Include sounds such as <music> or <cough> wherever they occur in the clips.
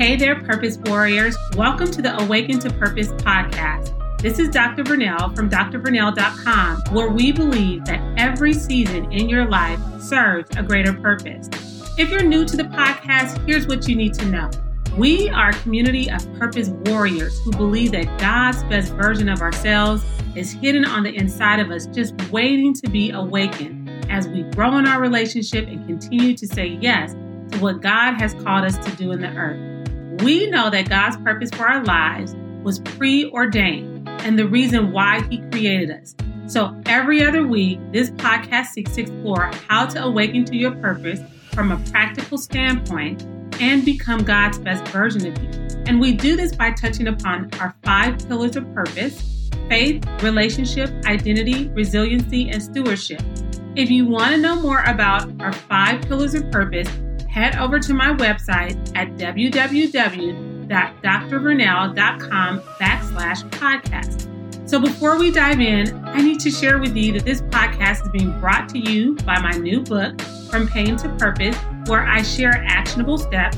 Hey there, Purpose Warriors. Welcome to the Awaken to Purpose podcast. This is Dr. Vernell from drvernell.com, where we believe that every season in your life serves a greater purpose. If you're new to the podcast, here's what you need to know. We are a community of purpose warriors who believe that God's best version of ourselves is hidden on the inside of us, just waiting to be awakened as we grow in our relationship and continue to say yes to what God has called us to do in the earth. We know that God's purpose for our lives was preordained and the reason why He created us. So every other week, this podcast seeks to explore how to awaken to your purpose from a practical standpoint and become God's best version of you. And we do this by touching upon our five pillars of purpose faith, relationship, identity, resiliency, and stewardship. If you want to know more about our five pillars of purpose, head over to my website at www.drvernell.com backslash podcast. So before we dive in, I need to share with you that this podcast is being brought to you by my new book, From Pain to Purpose, where I share actionable steps,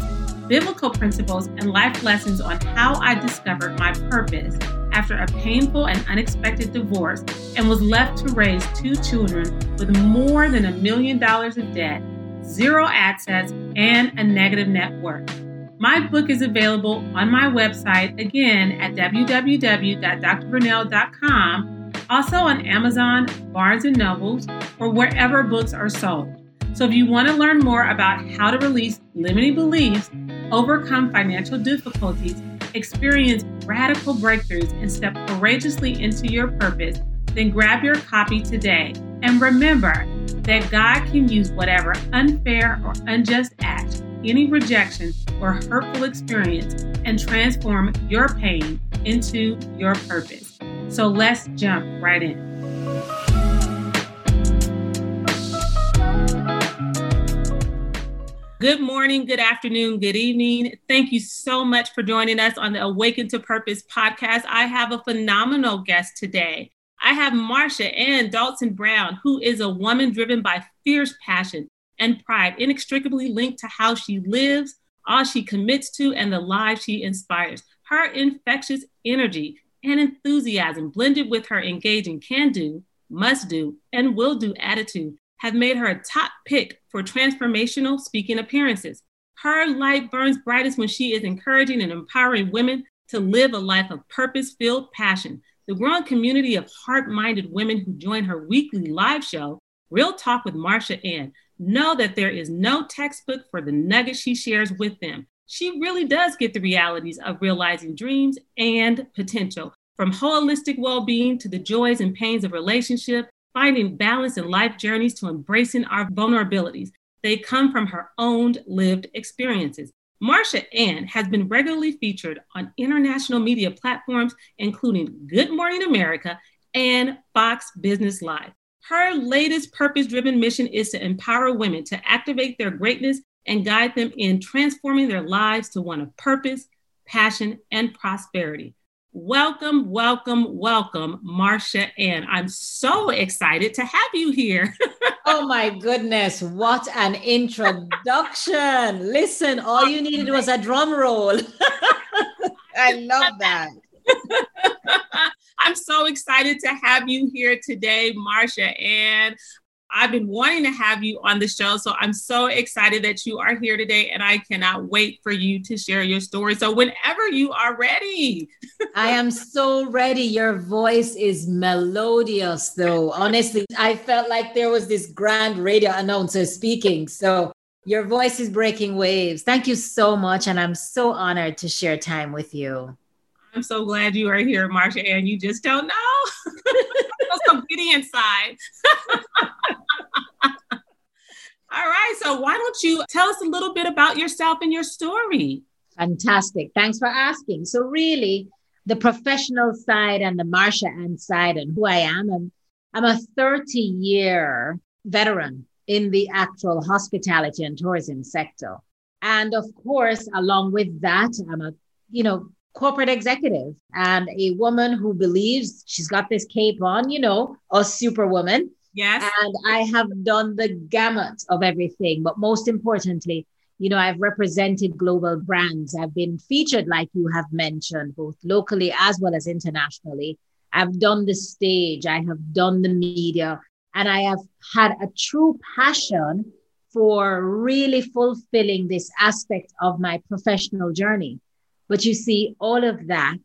biblical principles, and life lessons on how I discovered my purpose after a painful and unexpected divorce and was left to raise two children with more than a million dollars of debt zero access, and a negative net worth. My book is available on my website again at www.drvernell.com, also on Amazon, Barnes and Nobles, or wherever books are sold. So if you want to learn more about how to release limiting beliefs, overcome financial difficulties, experience radical breakthroughs, and step courageously into your purpose, then grab your copy today. And remember, that God can use whatever unfair or unjust act, any rejection or hurtful experience, and transform your pain into your purpose. So let's jump right in. Good morning, good afternoon, good evening. Thank you so much for joining us on the Awaken to Purpose podcast. I have a phenomenal guest today. I have Marsha Ann Donaldson Brown, who is a woman driven by fierce passion and pride, inextricably linked to how she lives, all she commits to, and the lives she inspires. Her infectious energy and enthusiasm, blended with her engaging can do, must do, and will do attitude, have made her a top pick for transformational speaking appearances. Her light burns brightest when she is encouraging and empowering women to live a life of purpose filled passion the growing community of heart minded women who join her weekly live show, Real Talk with Marsha Ann, know that there is no textbook for the nuggets she shares with them. She really does get the realities of realizing dreams and potential, from holistic well being to the joys and pains of relationship, finding balance in life journeys to embracing our vulnerabilities. They come from her own lived experiences. Marsha Ann has been regularly featured on international media platforms, including Good Morning America and Fox Business Live. Her latest purpose driven mission is to empower women to activate their greatness and guide them in transforming their lives to one of purpose, passion, and prosperity. Welcome, welcome, welcome, Marsha Ann. I'm so excited to have you here. <laughs> oh my goodness, what an introduction. Listen, all you needed was a drum roll. I love that. <laughs> I'm so excited to have you here today, Marsha Ann. I've been wanting to have you on the show. So I'm so excited that you are here today and I cannot wait for you to share your story. So whenever you are ready. I am so ready. Your voice is melodious though. Honestly, I felt like there was this grand radio announcer speaking. So your voice is breaking waves. Thank you so much. And I'm so honored to share time with you. I'm so glad you are here, Marsha, and you just don't know. so giddy inside. All right. So why don't you tell us a little bit about yourself and your story? Fantastic. Thanks for asking. So really, the professional side and the Marsha Ann side and who I am, I'm, I'm a 30 year veteran in the actual hospitality and tourism sector. And of course, along with that, I'm a, you know, corporate executive and a woman who believes she's got this cape on, you know, a superwoman Yes. And I have done the gamut of everything. But most importantly, You know, I've represented global brands. I've been featured, like you have mentioned, both locally as well as internationally. I've done the stage, I have done the media, and I have had a true passion for really fulfilling this aspect of my professional journey. But you see, all of that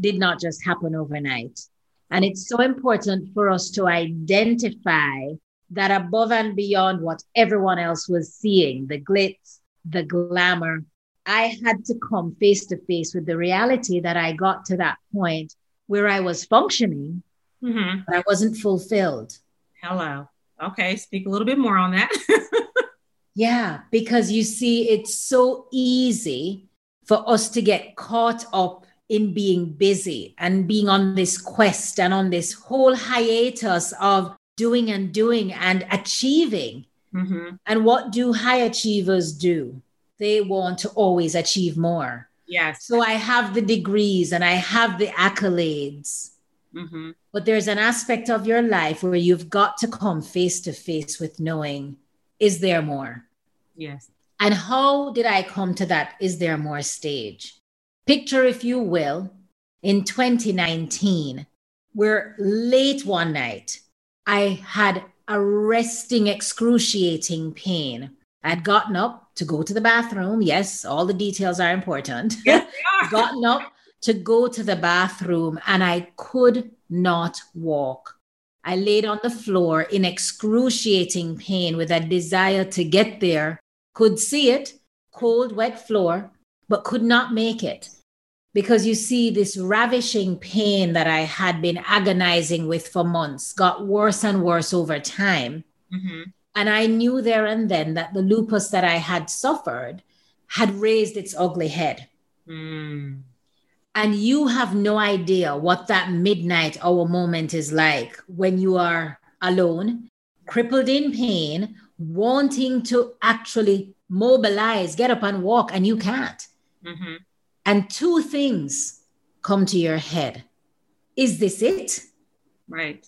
did not just happen overnight. And it's so important for us to identify that above and beyond what everyone else was seeing, the glitz, the glamour, I had to come face to face with the reality that I got to that point where I was functioning, mm-hmm. but I wasn't fulfilled. Hello. Okay, speak a little bit more on that. <laughs> yeah, because you see, it's so easy for us to get caught up in being busy and being on this quest and on this whole hiatus of doing and doing and achieving. Mm-hmm. And what do high achievers do? They want to always achieve more. Yes. So I have the degrees and I have the accolades. Mm-hmm. But there's an aspect of your life where you've got to come face to face with knowing, is there more? Yes. And how did I come to that? Is there more stage? Picture, if you will, in 2019, where late one night, I had arresting, excruciating pain. I'd gotten up to go to the bathroom. Yes, all the details are important. <laughs> Yes, <laughs> gotten up to go to the bathroom and I could not walk. I laid on the floor in excruciating pain with a desire to get there, could see it, cold, wet floor, but could not make it. Because you see, this ravishing pain that I had been agonizing with for months got worse and worse over time. Mm-hmm. And I knew there and then that the lupus that I had suffered had raised its ugly head. Mm. And you have no idea what that midnight hour moment is like when you are alone, crippled in pain, wanting to actually mobilize, get up and walk, and you can't. Mm-hmm. And two things come to your head Is this it? Right.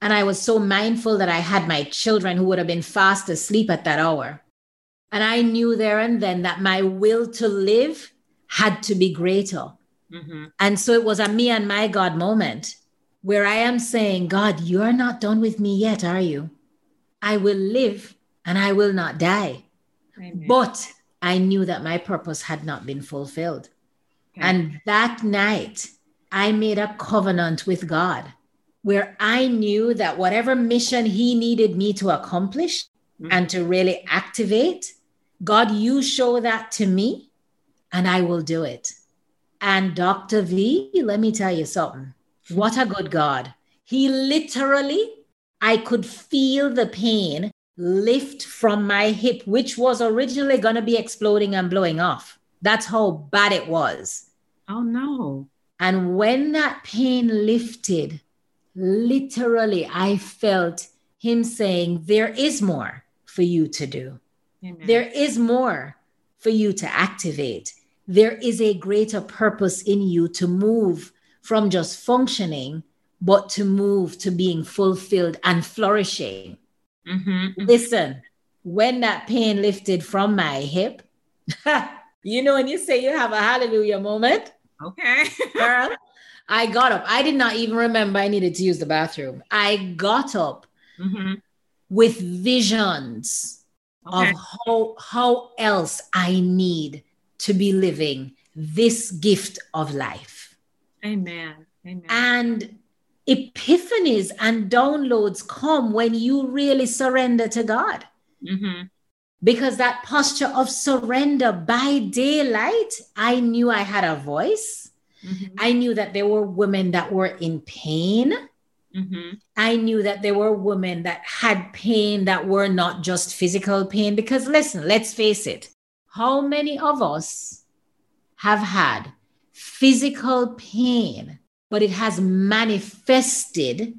And I was so mindful that I had my children who would have been fast asleep at that hour. And I knew there and then that my will to live had to be greater. Mm-hmm. And so it was a me and my God moment where I am saying, God, you're not done with me yet, are you? I will live and I will not die. Amen. But I knew that my purpose had not been fulfilled. Okay. And that night, I made a covenant with God where I knew that whatever mission He needed me to accomplish mm-hmm. and to really activate, God, you show that to me and I will do it. And Dr. V, let me tell you something. What a good God. He literally, I could feel the pain lift from my hip, which was originally going to be exploding and blowing off. That's how bad it was. Oh, no. And when that pain lifted, literally, I felt him saying, There is more for you to do. Amen. There is more for you to activate there is a greater purpose in you to move from just functioning, but to move to being fulfilled and flourishing. Mm-hmm. Listen, when that pain lifted from my hip, <laughs> you know, when you say you have a hallelujah moment. Okay. <laughs> girl, I got up. I did not even remember I needed to use the bathroom. I got up mm-hmm. with visions okay. of how, how else I need to be living this gift of life. Amen. Amen. And epiphanies and downloads come when you really surrender to God. Mm-hmm. Because that posture of surrender by daylight, I knew I had a voice. Mm-hmm. I knew that there were women that were in pain. Mm-hmm. I knew that there were women that had pain that were not just physical pain. Because listen, let's face it, how many of us have had physical pain, but it has manifested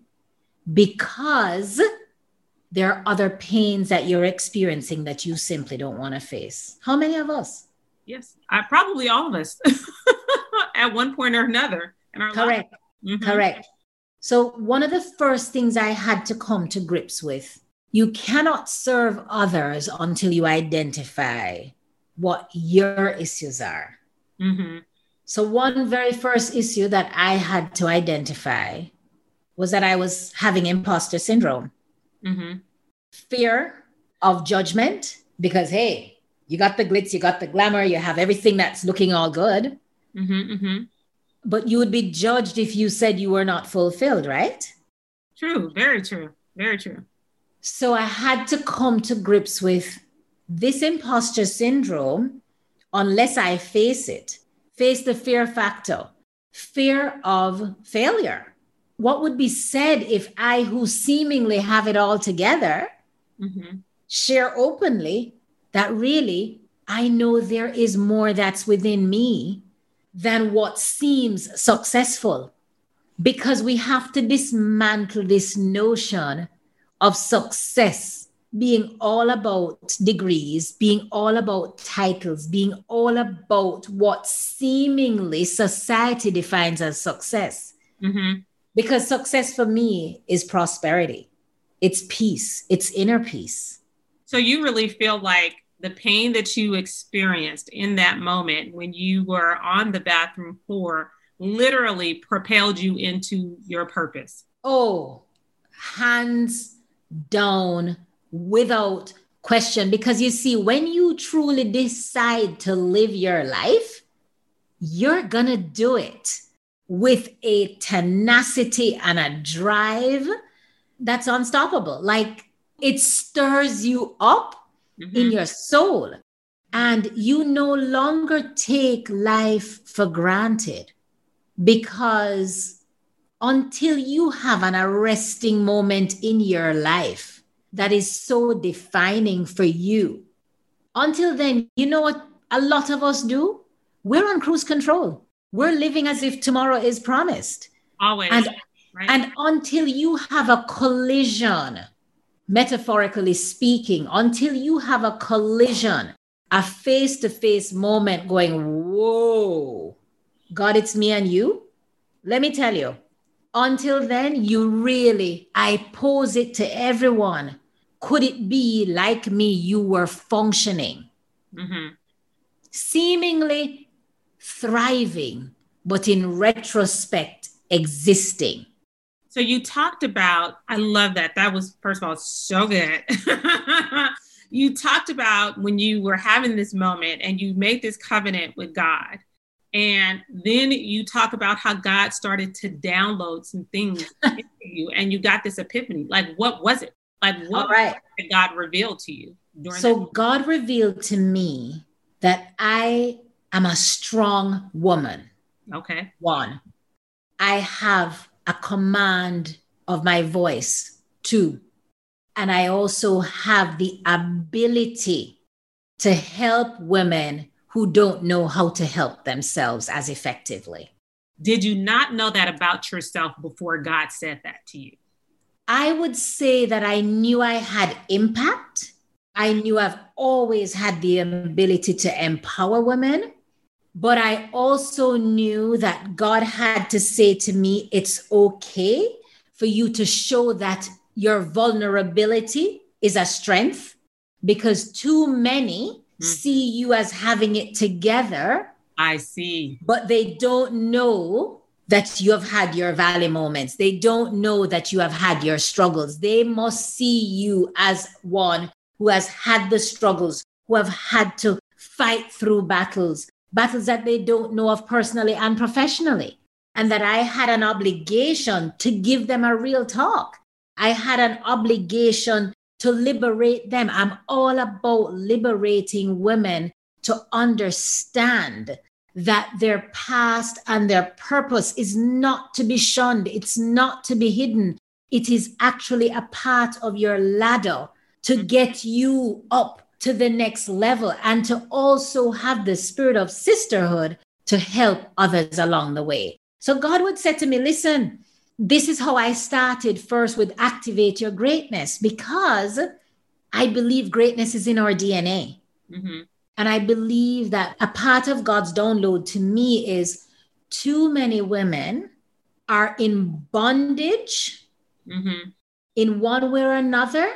because there are other pains that you're experiencing that you simply don't want to face? How many of us? Yes, I, probably all of us <laughs> at one point or another in our Correct. Mm-hmm. Correct. So, one of the first things I had to come to grips with you cannot serve others until you identify what your issues are. Mm-hmm. So, one very first issue that I had to identify was that I was having imposter syndrome. Mm-hmm. Fear of judgment, because hey, you got the glitz, you got the glamour, you have everything that's looking all good. Mm-hmm, mm-hmm. But you would be judged if you said you were not fulfilled, right? True, very true, very true. So I had to come to grips with this imposter syndrome unless I face it, face the fear factor, fear of failure. What would be said if I, who seemingly have it all together, Mm-hmm. share openly that really I know there is more that's within me than what seems successful? Because we have to dismantle this notion of success being all about degrees, being all about titles, being all about what seemingly society defines as success. Mm-hmm. Because success for me is prosperity, it's peace, it's inner peace. So you really feel like the pain that you experienced in that moment when you were on the bathroom floor literally propelled you into your purpose. Oh, hands down without question. Because you see, when you truly decide to live your life, you're going to do it with a tenacity and a drive that's unstoppable. Like it stirs you up Mhm. in your soul. And you no longer take life for granted because until you have an arresting moment in your life that is so defining for you, until then, you know what a lot of us do? We're on cruise control. We're living as if tomorrow is promised. Always. And right? and until you have a collision, metaphorically speaking, until you have a collision, a face to face moment going, whoa, God, it's me and you. Let me tell you, until then, you really, I pose it to everyone. Could it be like me, you were functioning, Mhm. seemingly thriving, but in retrospect, existing? So you talked about, I love that. That was, first of all, so good. <laughs> you talked about when you were having this moment and you made this covenant with God. And then you talk about how God started to download some things <laughs> into you and you got this epiphany. Like, what was it? Like, what All right. did God reveal to you during So God revealed to me that I am a strong woman. Okay. One, I have a command of my voice. Two, and I also have the ability to help women who don't know how to help themselves as effectively. Did you not know that about yourself before God said that to you? I would say that I knew I had impact. I knew I've always had the ability to empower women. But I also knew that God had to say to me, it's okay for you to show that your vulnerability is a strength because too many Mhm. see you as having it together I see. but they don't know that you have had your valley moments. They don't know that you have had your struggles. They must see you as one who has had the struggles, who have had to fight through battles, battles that they don't know of personally and professionally. And that I had an obligation to give them a real talk. I had an obligation to liberate them. I'm all about liberating women to understand that their past and their purpose is not to be shunned, it's not to be hidden. It is actually a part of your ladder to get you up to the next level and to also have the spirit of sisterhood to help others along the way. So God would say to me, Listen, this is how I started first with Activate Your Greatness because I believe greatness is in our DNA. Mhm. And I believe that a part of God's download to me is too many women are in bondage Mhm. in one way or another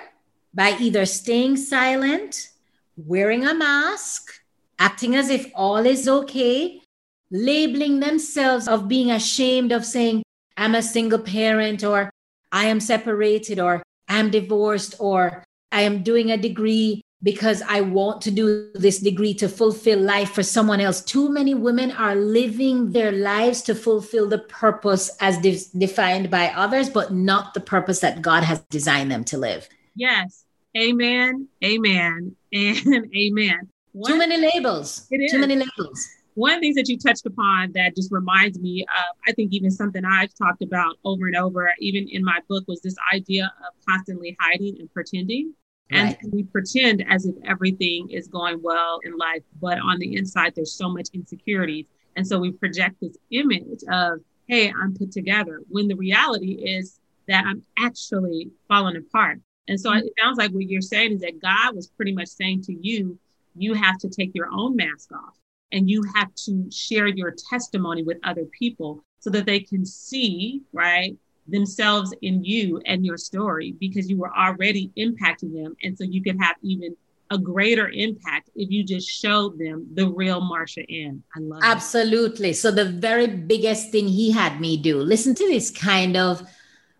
by either staying silent, wearing a mask, acting as if all is okay, labeling themselves of being ashamed of saying, I'm a single parent, or I am separated, or I'm divorced, or I am doing a degree because I want to do this degree to fulfill life for someone else. Too many women are living their lives to fulfill the purpose as de- defined by others, but not the purpose that God has designed them to live. Yes. Amen. Amen. And <laughs> amen. One, Too many labels. It is. Too many labels. One of the things that you touched upon that just reminds me of, I think, even something I've talked about over and over, even in my book, was this idea of constantly hiding and pretending. And right. we pretend as if everything is going well in life, but on the inside, there's so much insecurity. And so we project this image of, hey, I'm put together, when the reality is that I'm actually falling apart. And so it sounds like what you're saying is that God was pretty much saying to you, you have to take your own mask off and you have to share your testimony with other people so that they can see, right, themselves in you and your story because you were already impacting them. And so you can have even a greater impact if you just showed them the real Marsha Ann. I love Absolutely. So the very biggest thing he had me do, listen to this kind of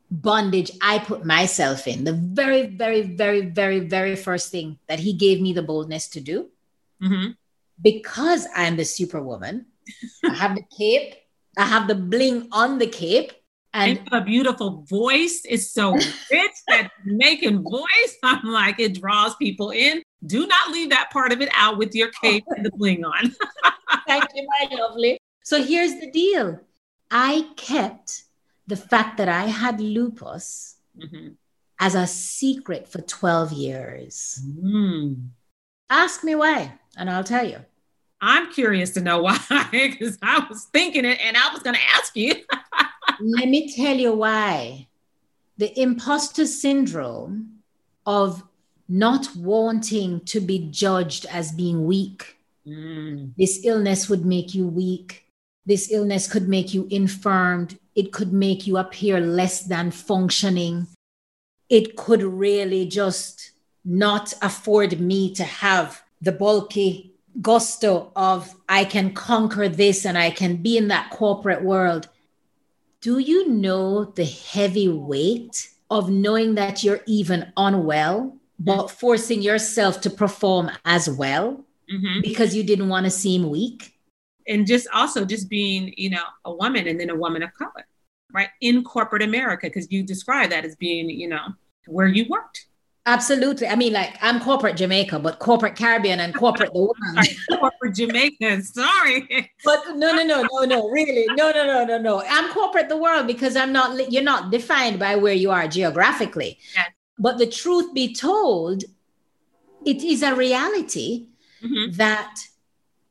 bondage I put myself in. The very, very, very, very, very first thing that he gave me the boldness to do. Mm-hmm. Because I'm the superwoman, I have the cape, I have the bling on the cape. And, a beautiful voice is so <laughs> rich that making voice, <laughs> I'm like, it draws people in. Do not leave that part of it out with your cape and the bling on. <laughs> Thank you, my lovely. So here's the deal I kept the fact that I had lupus mm-hmm. as a secret for 12 years. Mm. Ask me why, and I'll tell you. I'm curious to know why, because I was thinking it and I was going to ask you. Let me tell you why. The imposter syndrome of not wanting to be judged as being weak. Mm. This illness would make you weak. This illness could make you infirmed it could make you appear less than functioning. It could really just not afford me to have the bulky gusto of I can conquer this and I can be in that corporate world. Do you know the heavy weight of knowing that you're even unwell, but forcing yourself to perform as well mm-hmm. because you didn't want to seem weak? and just also just being you know a woman and then a woman of color right in corporate america because you describe that as being you know where you worked Absolutely. I mean, like I'm corporate Jamaica, but corporate Caribbean and corporate the world. <laughs> corporate Jamaica. Sorry. But no, no, no, no, no, really. No, no, no, no, no. I'm corporate the world because I'm not, you're not defined by where you are geographically. Yes. But the truth be told, it is a reality mm-hmm. that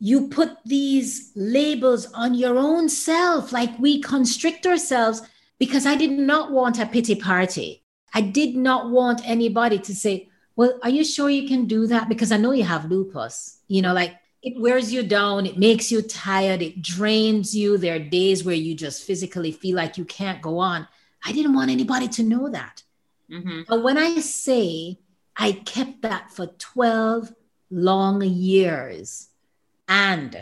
you put these labels on your own self, like we constrict ourselves because I did not want a pity party. I did not want anybody to say, Well, are you sure you can do that? Because I know you have lupus. You know, like it wears you down, it makes you tired, it drains you. There are days where you just physically feel like you can't go on. I didn't want anybody to know that. Mm-hmm. But when I say I kept that for 12 long years, and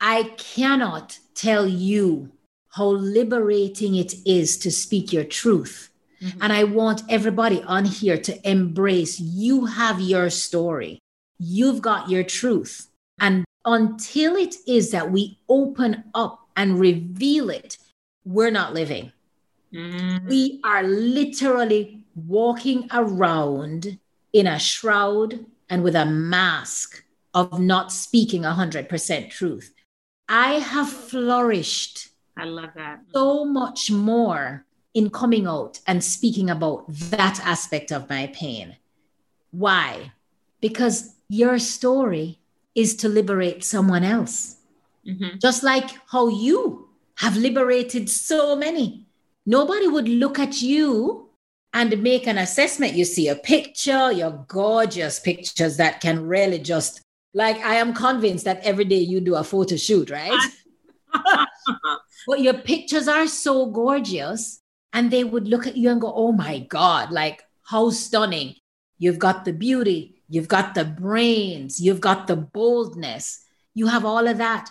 I cannot tell you how liberating it is to speak your truth. Mm-hmm. And I want everybody on here to embrace you have your story, you've got your truth. And until it is that we open up and reveal it, we're not living. Mm-hmm. We are literally walking around in a shroud and with a mask of not speaking 100% truth. I have flourished. I love that. So much more in coming out and speaking about that aspect of my pain. Why? Because your story is to liberate someone else. Mm-hmm. Just like how you have liberated so many. Nobody would look at you and make an assessment. You see a picture, your gorgeous pictures that can really just like I am convinced that every day you do a photo shoot, right? <laughs> but your pictures are so gorgeous. And they would look at you and go, oh my God, like how stunning. You've got the beauty, you've got the brains, you've got the boldness, you have all of that.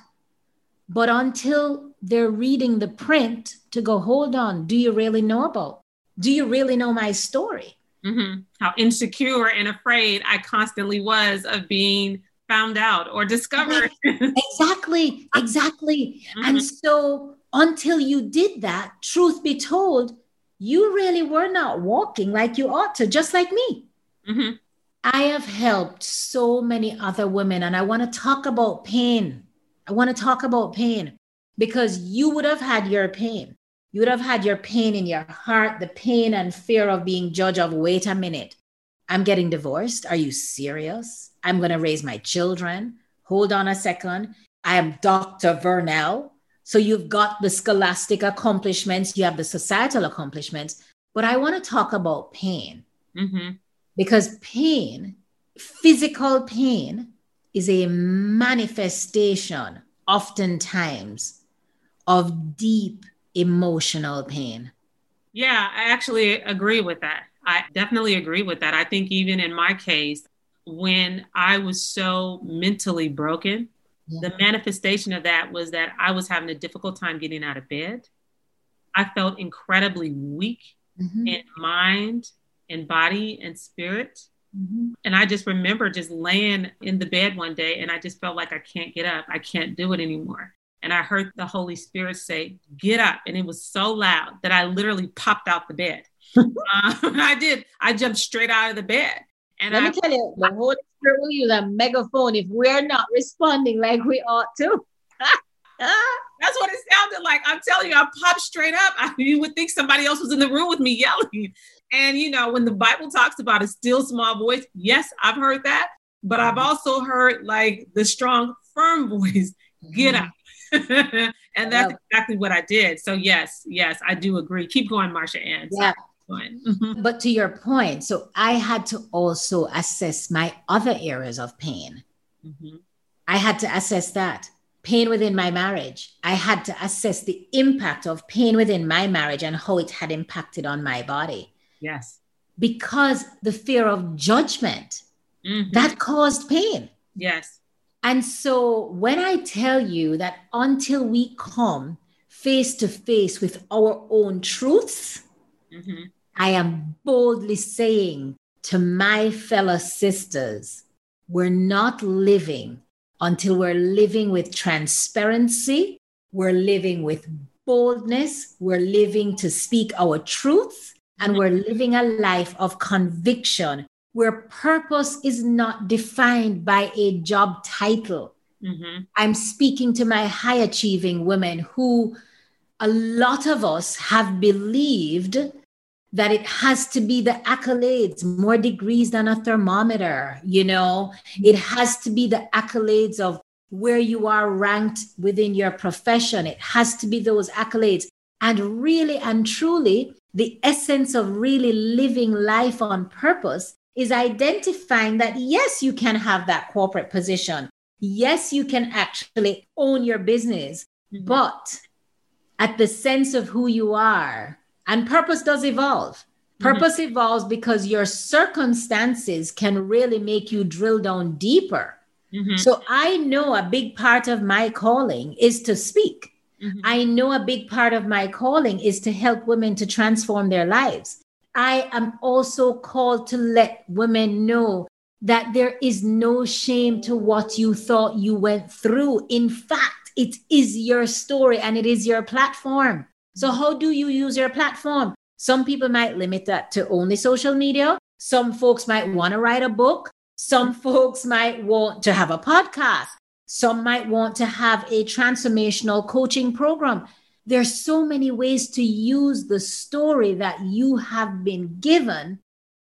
But until they're reading the print to go, hold on, do you really know about? Do you really know my story? Mm-hmm. How insecure and afraid I constantly was of being found out or discovered. exactly, exactly. <laughs> Mm-hmm. And so until you did that, truth be told, you really were not walking like you ought to, just like me. Mm-hmm. I have helped so many other women, and I want to talk about pain. I want to talk about pain because you would have had your pain. You would have had your pain in your heart, the pain and fear of being judged of, wait a minute, I'm getting divorced. Are you serious? I'm going to raise my children. Hold on a second. I am Dr. Vernell. So you've got the scholastic accomplishments, you have the societal accomplishments, but I want to talk about pain mm-hmm. because pain, physical pain, is a manifestation, oftentimes, of deep emotional pain. Yeah, I actually agree with that. I definitely agree with that. I think even in my case, when I was so mentally broken, the manifestation of that was that I was having a difficult time getting out of bed. I felt incredibly weak mm-hmm. in mind and body and spirit. Mm-hmm. And I just remember just laying in the bed one day and I just felt like I can't get up. I can't do it anymore. And I heard the Holy Spirit say, Get up. And it was so loud that I literally popped out the bed. uh, <laughs> <laughs> I did. I jumped straight out of the bed. And let I, me tell you, the Holy Spirit will use a megaphone if we're not responding like we ought to. <laughs> That's what it sounded like. I'm telling you, I popped straight up. I, <laughs> you would think somebody else was in the room with me yelling. And you know, when the Bible talks about a still small voice, yes, I've heard that, but I've mm-hmm. also heard like the strong, firm voice, get mm-hmm. up. <laughs> and that's exactly what I did. So yes, yes, I do agree. Keep going, Marsha Ann. Yeah. Mm-hmm. but to your point, so I had to also assess my other areas of pain. Mm-hmm. I had to assess that pain within my marriage. I had to assess the impact of pain within my marriage and how it had impacted on my body. Yes. Because the fear of judgment mm-hmm. that caused pain. Yes. And so when I tell you that until we come face to face with our own truths, mm-hmm. I am boldly saying to my fellow sisters, we're not living until we're living with transparency, we're living with boldness, we're living to speak our truth, and we're living a life of conviction where purpose is not defined by a job title. Mm-hmm. I'm speaking to my high achieving women who a lot of us have believed that it has to be the accolades, more degrees than a thermometer, you know, it has to be the accolades of where you are ranked within your profession. It has to be those accolades. And really and truly, the essence of really living life on purpose is identifying that yes, you can have that corporate position. Yes, you can actually own your business, mm-hmm. but at the sense of who you are, and purpose does evolve. Mm-hmm. Purpose mm-hmm. evolves because your circumstances can really make you drill down deeper. Mm-hmm. So I know a big part of my calling is to speak. Mm-hmm. I know a big part of my calling is to help women to transform their lives. I am also called to let women know that there is no shame to what you thought you went through. In fact, it is your story and it is your platform. So, how do you use your platform? Some people might limit that to only social media. Some folks might want to write a book. Some mm. folks might want to have a podcast. Some might want to have a transformational coaching program. There's so many ways to use the story that you have been given,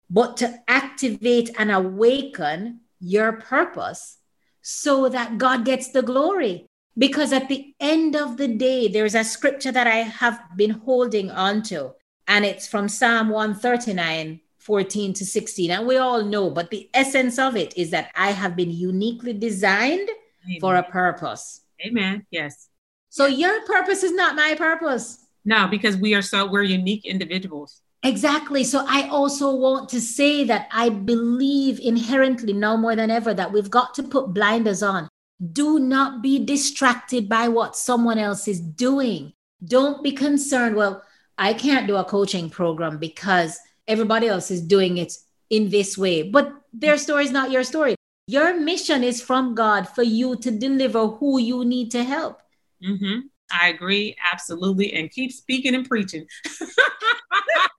but to activate and awaken your purpose so that God gets the glory. Because at the end of the day, there's a scripture that I have been holding on to, and it's from Psalm 139, 14 to 16. And we all know, but the essence of it is that I have been uniquely designed Amen. for a purpose. Amen. Yes. So your purpose is not my purpose. No, because we are so we're unique individuals. Exactly. So I also want to say that I believe inherently now more than ever that we've got to put blinders on. Do not be distracted by what someone else is doing. Don't be concerned. Well, I can't do a coaching program because everybody else is doing it in this way. But their story is not your story. Your mission is from God for you to deliver who you need to help. Mm-hmm. I agree, absolutely. And keep speaking and preaching. <laughs>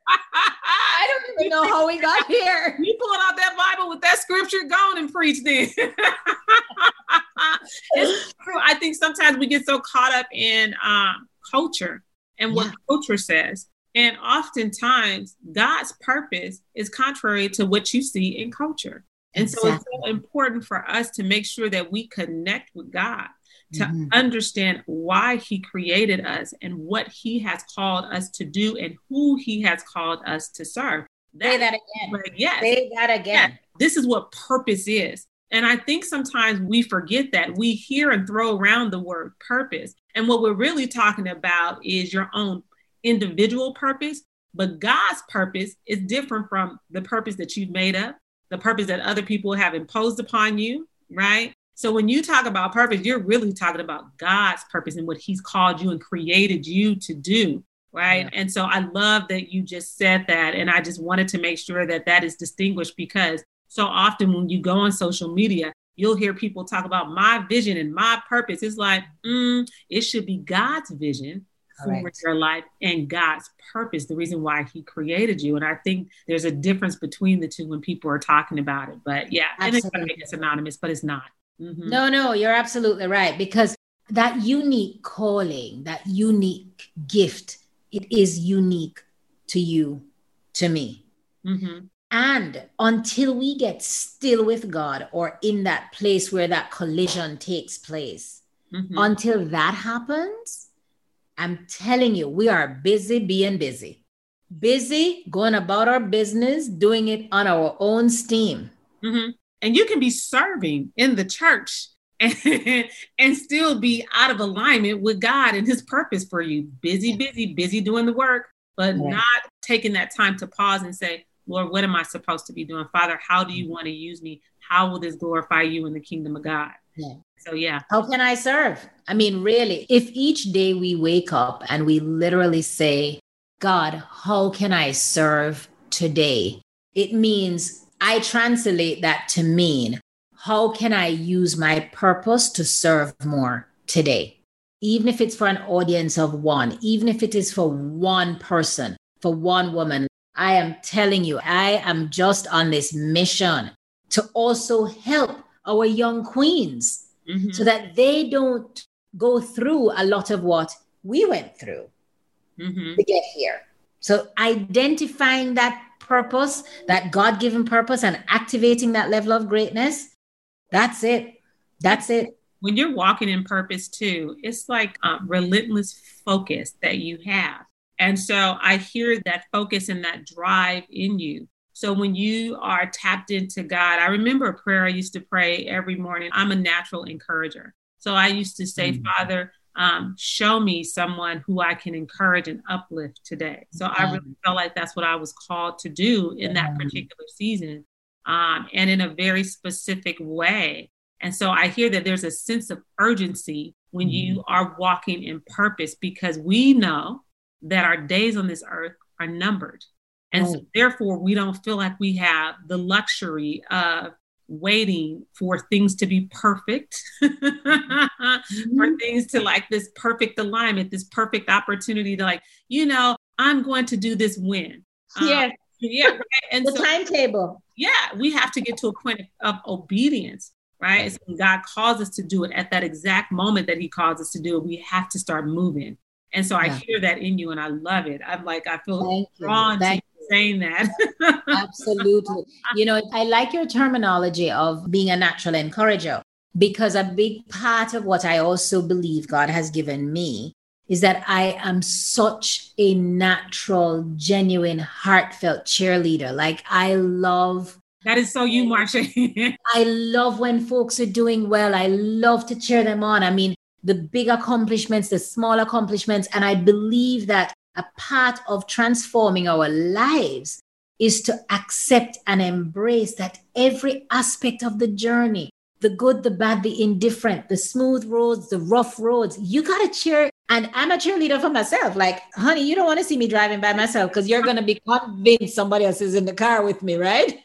I don't even know how we got here. You pulling out that Bible with that scripture, go on and preach then. <laughs> it's true. I think sometimes we get so caught up in um, culture and what yeah. culture says. And oftentimes, God's purpose is contrary to what you see in culture. And exactly. so it's so important for us to make sure that we connect with God to mm-hmm. understand why he created us and what he has called us to do and who he has called us to serve. That, Say that again. Like, yes. Say that again. Yes. This is what purpose is. And I think sometimes we forget that. We hear and throw around the word purpose. And what we're really talking about is your own individual purpose. But God's purpose is different from the purpose that you've made up, the purpose that other people have imposed upon you, right? So when you talk about purpose, you're really talking about God's purpose and what He's called you and created you to do. Right. Yeah. And so I love that you just said that. And I just wanted to make sure that that is distinguished because so often when you go on social media, you'll hear people talk about my vision and my purpose. It's like, mm, it should be God's vision for your life and God's purpose, the reason why He created you. And I think there's a difference between the two when people are talking about it. But yeah, Absolutely. it's going to make it synonymous, but it's not. Mm-hmm. No, no, you're absolutely right. Because that unique calling, that unique gift, it is unique to you, to me. Mm-hmm. And until we get still with God or in that place where that collision takes place, mm-hmm. until that happens, I'm telling you, we are busy being busy. Busy going about our business, doing it on our own steam. Mm-hmm. And you can be serving in the church and, <laughs> and still be out of alignment with God and his purpose for you. Busy, busy, busy doing the work, but yeah. not taking that time to pause and say, Lord, what am I supposed to be doing? Father, how do you mm-hmm. want to use me? How will this glorify you in the kingdom of God? Yeah. So, yeah. How can I serve? I mean, really, if each day we wake up and we literally say, God, how can I serve today? It means I translate that to mean how can I use my purpose to serve more today? Even if it's for an audience of one, even if it is for one person, for one woman, I am telling you, I am just on this mission to also help our young queens mm-hmm. so that they don't go through a lot of what we went through mm-hmm. to get here. So identifying that purpose, that God given purpose, and activating that level of greatness, that's it. That's it. When you're walking in purpose too, it's like a relentless focus that you have. And so I hear that focus and that drive in you. So when you are tapped into God, I remember a prayer I used to pray every morning. I'm a natural encourager. So I used to say, mm-hmm. Father, um, show me someone who I can encourage and uplift today. So I really felt like that's what I was called to do in that particular season um, and in a very specific way. And so I hear that there's a sense of urgency when you mm-hmm. are walking in purpose because we know that our days on this earth are numbered. And so therefore, we don't feel like we have the luxury of waiting for things to be perfect, <laughs> mm-hmm. for things to like this perfect alignment, this perfect opportunity to like, you know, I'm going to do this when. Yeah. Um, <laughs> yeah. Right. And the so, timetable. Yeah. We have to get to a point of, of obedience. Right. So God calls us to do it at that exact moment that He calls us to do it. We have to start moving. And so yeah. I hear that in you and I love it. I'm like, I feel Thank drawn to saying that. Absolutely. You know, I like your terminology of being a natural encourager because a big part of what I also believe God has given me is that I am such a natural, genuine, heartfelt cheerleader. Like I love that is so you, Marsha. <laughs> I love when folks are doing well. I love to cheer them on. I mean, the big accomplishments, the small accomplishments. And I believe that a part of transforming our lives is to accept and embrace that every aspect of the journey the good, the bad, the indifferent, the smooth roads, the rough roads. You got to cheer. And I'm a cheerleader for myself. Like, honey, you don't want to see me driving by myself because you're going to be convinced somebody else is in the car with me, right?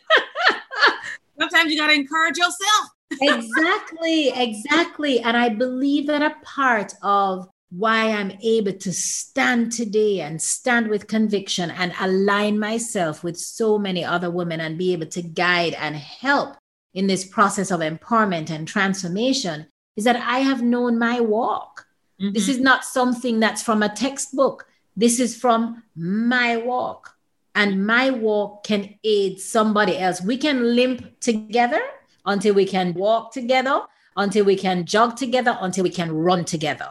<laughs> Sometimes you got to encourage yourself. Exactly, exactly. And I believe that a part of why I'm able to stand today and stand with conviction and align myself with so many other women and be able to guide and help in this process of empowerment and transformation is that I have known my walk. Mm-hmm. This is not something that's from a textbook. This is from my walk. And my walk can aid somebody else. We can limp together until we can walk together, until we can jog together, until we can run together.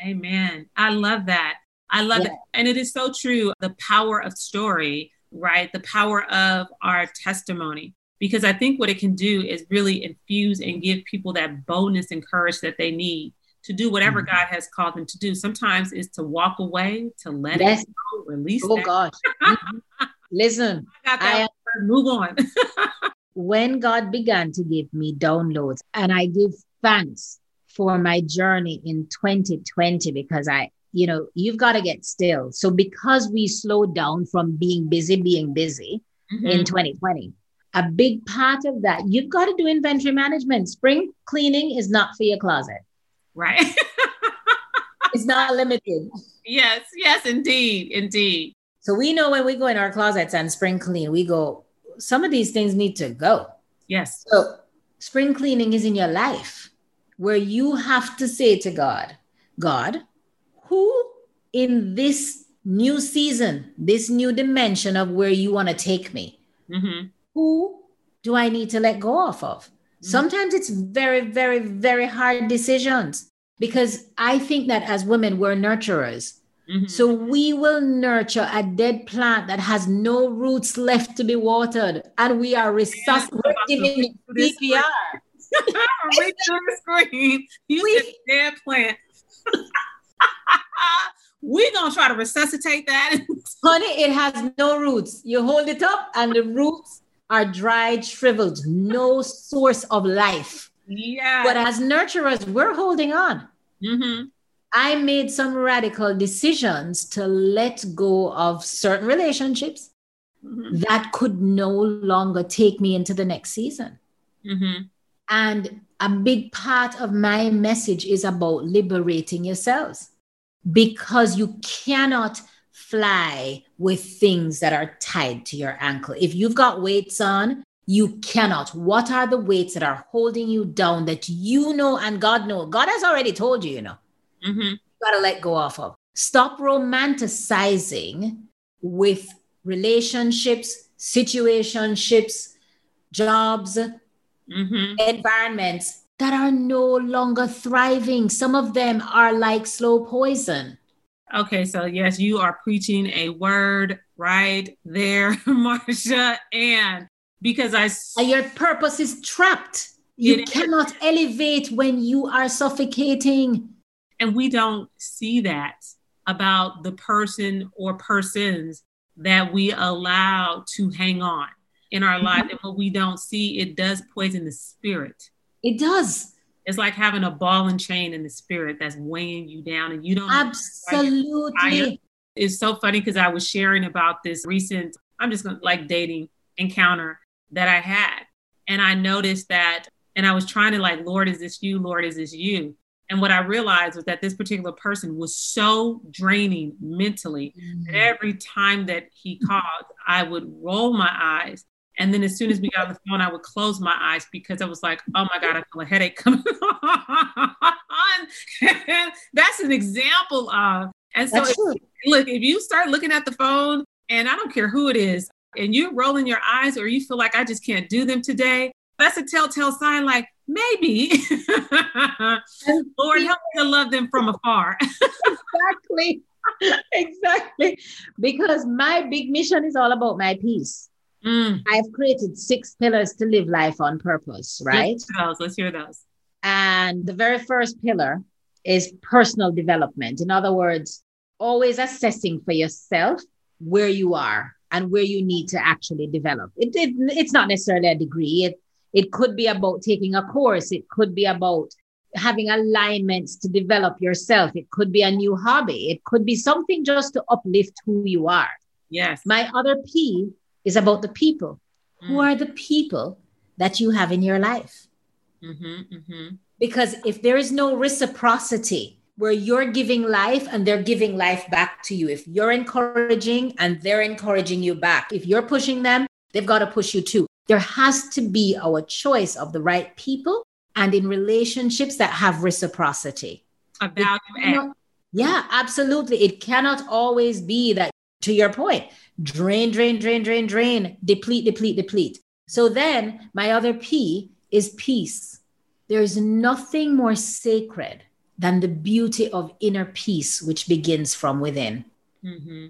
Amen. I love that. I love yeah. it. And it is so true. The power of story, right? The power of our testimony. Because I think what it can do is really infuse and give people that boldness and courage that they need to do whatever mm-hmm. God has called them to do. Sometimes it's to walk away, to let yes. it go, release. Oh, that. gosh. <laughs> Mm-hmm. Listen, I, I move on. <laughs> when God began to give me downloads, and I give thanks for my journey in 2020 because I, you know, you've got to get still. So because we slowed down from being busy, being busy mm-hmm. in 2020, a big part of that, you've got to do inventory management. Spring cleaning is not for your closet. Right. <laughs> it's not limited. Yes, yes, indeed, indeed. So we know when we go in our closets and spring clean, we go, some of these things need to go. Yes. So spring cleaning is in your life where you have to say to God, God, who in this new season, this new dimension of where you want to take me, mm-hmm. who do I need to let go off of? Mm-hmm. Sometimes it's very, very, very hard decisions because I think that as women, we're nurturers. Mm-hmm. So we will nurture a dead plant that has no roots left to be watered, and we are resuscitating CPR. Reach to the screen. You we, said dead plant. <laughs> We're gonna try to resuscitate that. <laughs> Honey, it has no roots. You hold it up, and the roots are dried, shriveled, no source of life. Yeah. But as nurturers, we're holding on. Mm-hmm. I made some radical decisions to let go of certain relationships mm-hmm. that could no longer take me into the next season. Mm-hmm. And a big part of my message is about liberating yourselves because you cannot fly with things that are tied to your ankle. If you've got weights on, you cannot. What are the weights that are holding you down that you know and God knows? God has already told you, you know. Mm-hmm. You got to let go off of. Stop romanticizing with relationships, situationships, jobs, mm-hmm. environments that are no longer thriving. Some of them are like slow poison. Okay, so yes, you are preaching a word right there, <laughs> Marsha, and because I and your purpose is trapped. You cannot elevate when you are suffocating. And we don't see that about the person or persons that we allow to hang on in our mm-hmm. life. And what we don't see, it does poison the spirit. It does. It's like having a ball and chain in the spirit that's weighing you down and you don't absolutely. It's so funny because I was sharing about this recent, I'm just gonna like dating encounter that I had. And I noticed that, and I was trying to like, Lord, is this you? Lord, is this you? And what I realized was that this particular person was so draining mentally mm-hmm. that every time that he <laughs> called, I would roll my eyes. And then as soon as we got on the phone, I would close my eyes because I was like, oh my God, I feel a headache coming <laughs> on. <laughs> that's an example of. And so, if, look, if you start looking at the phone, and I don't care who it is, and you're rolling your eyes or you feel like I just can't do them today, that's a telltale sign like maybe <laughs> Lord help me to love them from afar. <laughs> exactly. exactly. Because my big mission is all about my peace. Mm. I've created six pillars to live life on purpose, right? Let's hear those. Let's hear those. And the very first pillar is personal development. In other words, always assessing for yourself where you are and where you need to actually develop. It, it, it's not necessarily a degree. It, it could be about taking a course. It could be about having alignments to develop yourself. It could be a new hobby. It could be something just to uplift who you are. Yes. My other P is about the people. Mm. Who are the people that you have in your life? Mm-hmm, mm-hmm. Because if there is no reciprocity where you're giving life and they're giving life back to you, if you're encouraging and they're encouraging you back, if you're pushing them, they've got to push you too. There has to be our choice of the right people and in relationships that have reciprocity. About yeah, absolutely. It cannot always be that, to your point, drain, drain, drain, drain, drain, deplete, deplete, deplete. So then my other P is peace. There is nothing more sacred than the beauty of inner peace, which begins from within. Mm-hmm.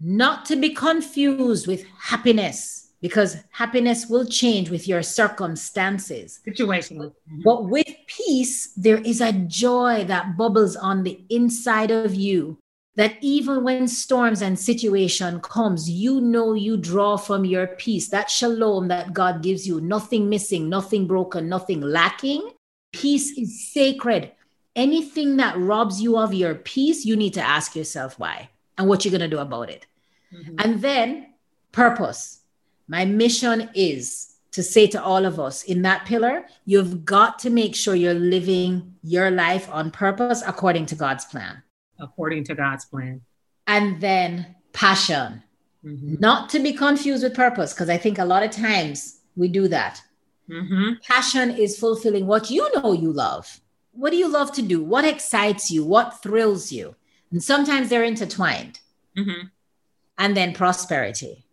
Not to be confused with happiness, because happiness will change with your circumstances. Situation. Mm-hmm. But with peace, there is a joy that bubbles on the inside of you that even when storms and situation comes you know you draw from your peace that shalom that god gives you nothing missing nothing broken nothing lacking peace is sacred anything that robs you of your peace you need to ask yourself why and what you're going to do about it mm-hmm. and then purpose my mission is to say to all of us in that pillar you've got to make sure you're living your life on purpose according to god's plan according to God's plan. And then passion, mm-hmm. not to be confused with purpose, because I think a lot of times we do that. Mm-hmm. Passion is fulfilling what you know you love. What do you love to do? What excites you? What thrills you? And sometimes they're intertwined. Mm-hmm. And then prosperity,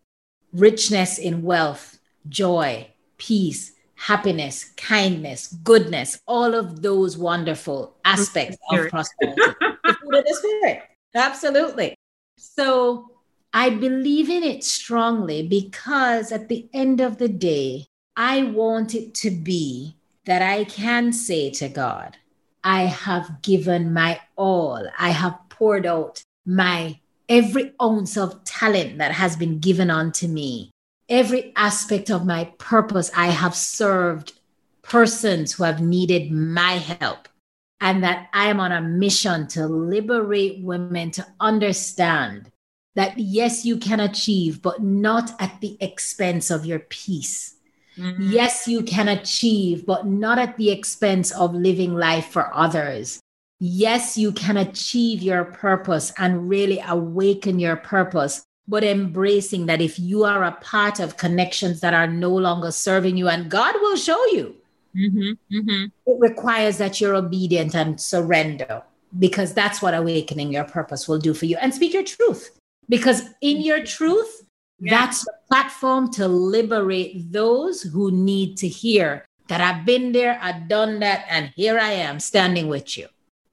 richness in wealth, joy, peace, happiness, kindness, goodness, all of those wonderful aspects of prosperity. the fruit of the spirit. Absolutely. So I believe in it strongly because at the end of the day, I want it to be that I can say to God, I have given my all. I have poured out my every ounce of talent that has been given unto me every aspect of my purpose, I have served persons who have needed my help. And that I am on a mission to liberate women to understand that yes, you can achieve, but not at the expense of your peace. Mm-hmm. Yes, you can achieve, but not at the expense of living life for others. Yes, you can achieve your purpose and really awaken your purpose, but embracing that if you are a part of connections that are no longer serving you, and God will show you, mm-hmm, mm-hmm. it requires that you're obedient and surrender because that's what awakening your purpose will do for you. And speak your truth because in your truth, yeah. that's the platform to liberate those who need to hear that I've been there, I've done that, and here I am standing with you.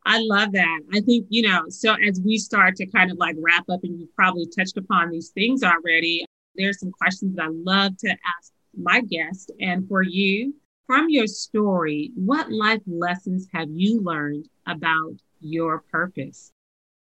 I love that. I think, you know, so as we start to kind of like wrap up, and you've probably touched upon these things already, there's some questions that I love to ask my guest. And for you, from your story, what life lessons have you learned about your purpose?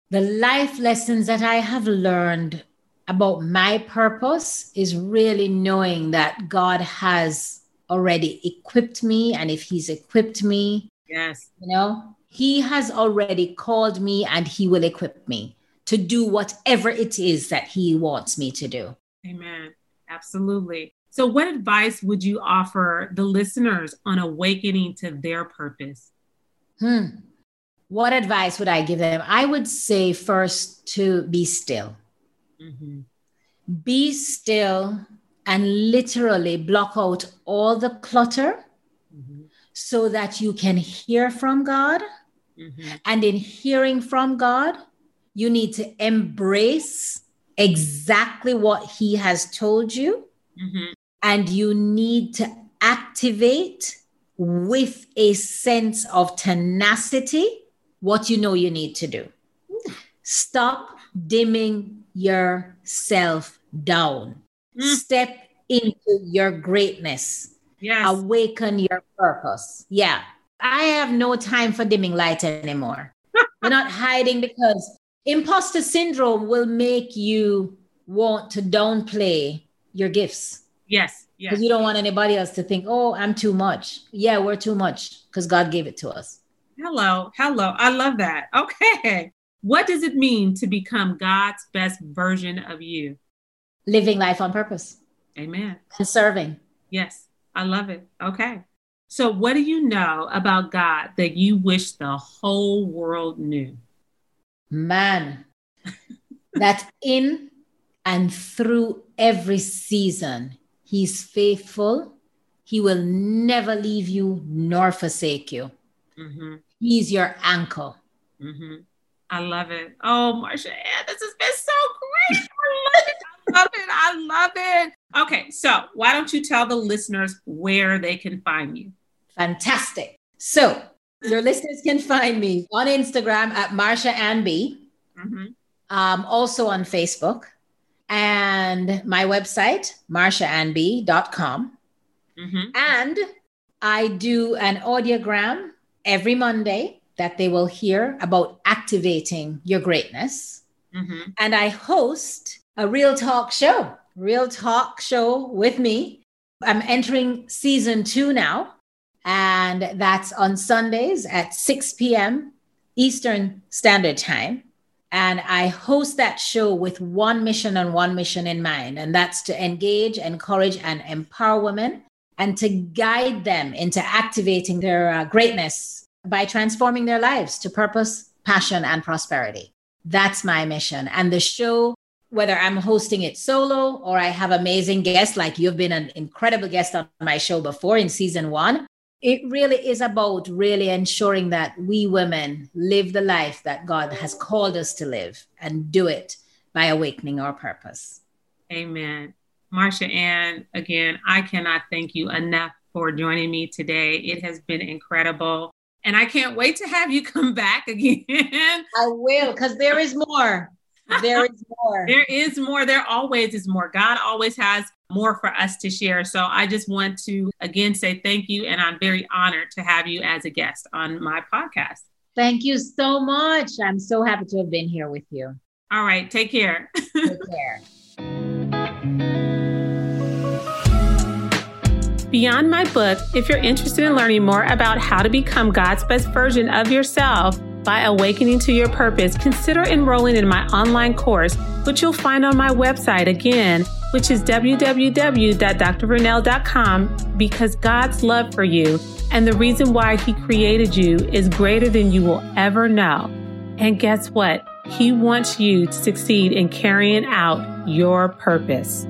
The life lessons that I have learned about my purpose is really knowing that God has already equipped me. And if He's equipped me, yes, you know, he has already called me and He will equip me to do whatever it is that He wants me to do. Amen. Absolutely. So, what advice would you offer the listeners on awakening to their purpose? Hmm. What advice would I give them? I would say first to be still. Mm-hmm. Be still and literally block out all the clutter mm-hmm. so that you can hear from God Mm-hmm. And in hearing from God, you need to embrace exactly what He has told you. Mm-hmm. And you need to activate with a sense of tenacity what you know you need to do. Stop dimming yourself down. Mm. Step into your greatness. Yes. Awaken your purpose. Yeah. I have no time for dimming light anymore. We're not hiding because Imposter syndrome will make you want to downplay your gifts. Yes. Yes. You don't want anybody else to think, oh, I'm too much. Yeah, we're too much because God gave it to us. Hello. Hello. I love that. Okay. What does it mean to become God's best version of you? Living life on purpose. Amen. And serving. Yes. I love it. Okay. So, what do you know about God that you wish the whole world knew? Man, <laughs> that in and through every season, He's faithful. He will never leave you nor forsake you. Mm-hmm. He's your anchor. Mm-hmm. I love it. Oh, Marsha, this has been so great. I love it. I love it. I love it. Okay, so why don't you tell the listeners where they can find you? Fantastic. So your listeners can find me on Instagram at Marsha Ann B. Mm-hmm. Um, also on Facebook and my website, marshaannb.com. Mm-hmm. And I do an audiogram every Monday that they will hear about activating your greatness. Mm-hmm. And I host a real talk show, real talk show with me. I'm entering season two now, and that's on Sundays at 6 p.m. Eastern Standard Time. And I host that show with one mission and one mission in mind, and that's to engage, encourage, and empower women and to guide them into activating their uh, greatness by transforming their lives to purpose, passion, and prosperity. That's my mission. And the show, whether I'm hosting it solo or I have amazing guests, like you've been an incredible guest on my show before in season one, it really is about really ensuring that we women live the life that God has called us to live and do it by awakening our purpose. Amen. Marsha Ann, again, I cannot thank you enough for joining me today. It has been incredible. And I can't wait to have you <laughs> come back again. I will, because there is more. There is <laughs> more. there is more. There always is more. God always has more for us to share. So I just want to again say thank you. And I'm very honored to have you as a guest on my podcast. Thank you so much. I'm so happy to have been here with you. All right. Take care. Take <laughs> care. Beyond my book, if you're interested in learning more about how to become God's best version of yourself by awakening to your purpose, consider enrolling in my online course, which you'll find on my website again, which is www.drvernell.com, because God's love for you and the reason why He created you is greater than you will ever know. And guess what? He wants you to succeed in carrying out your purpose.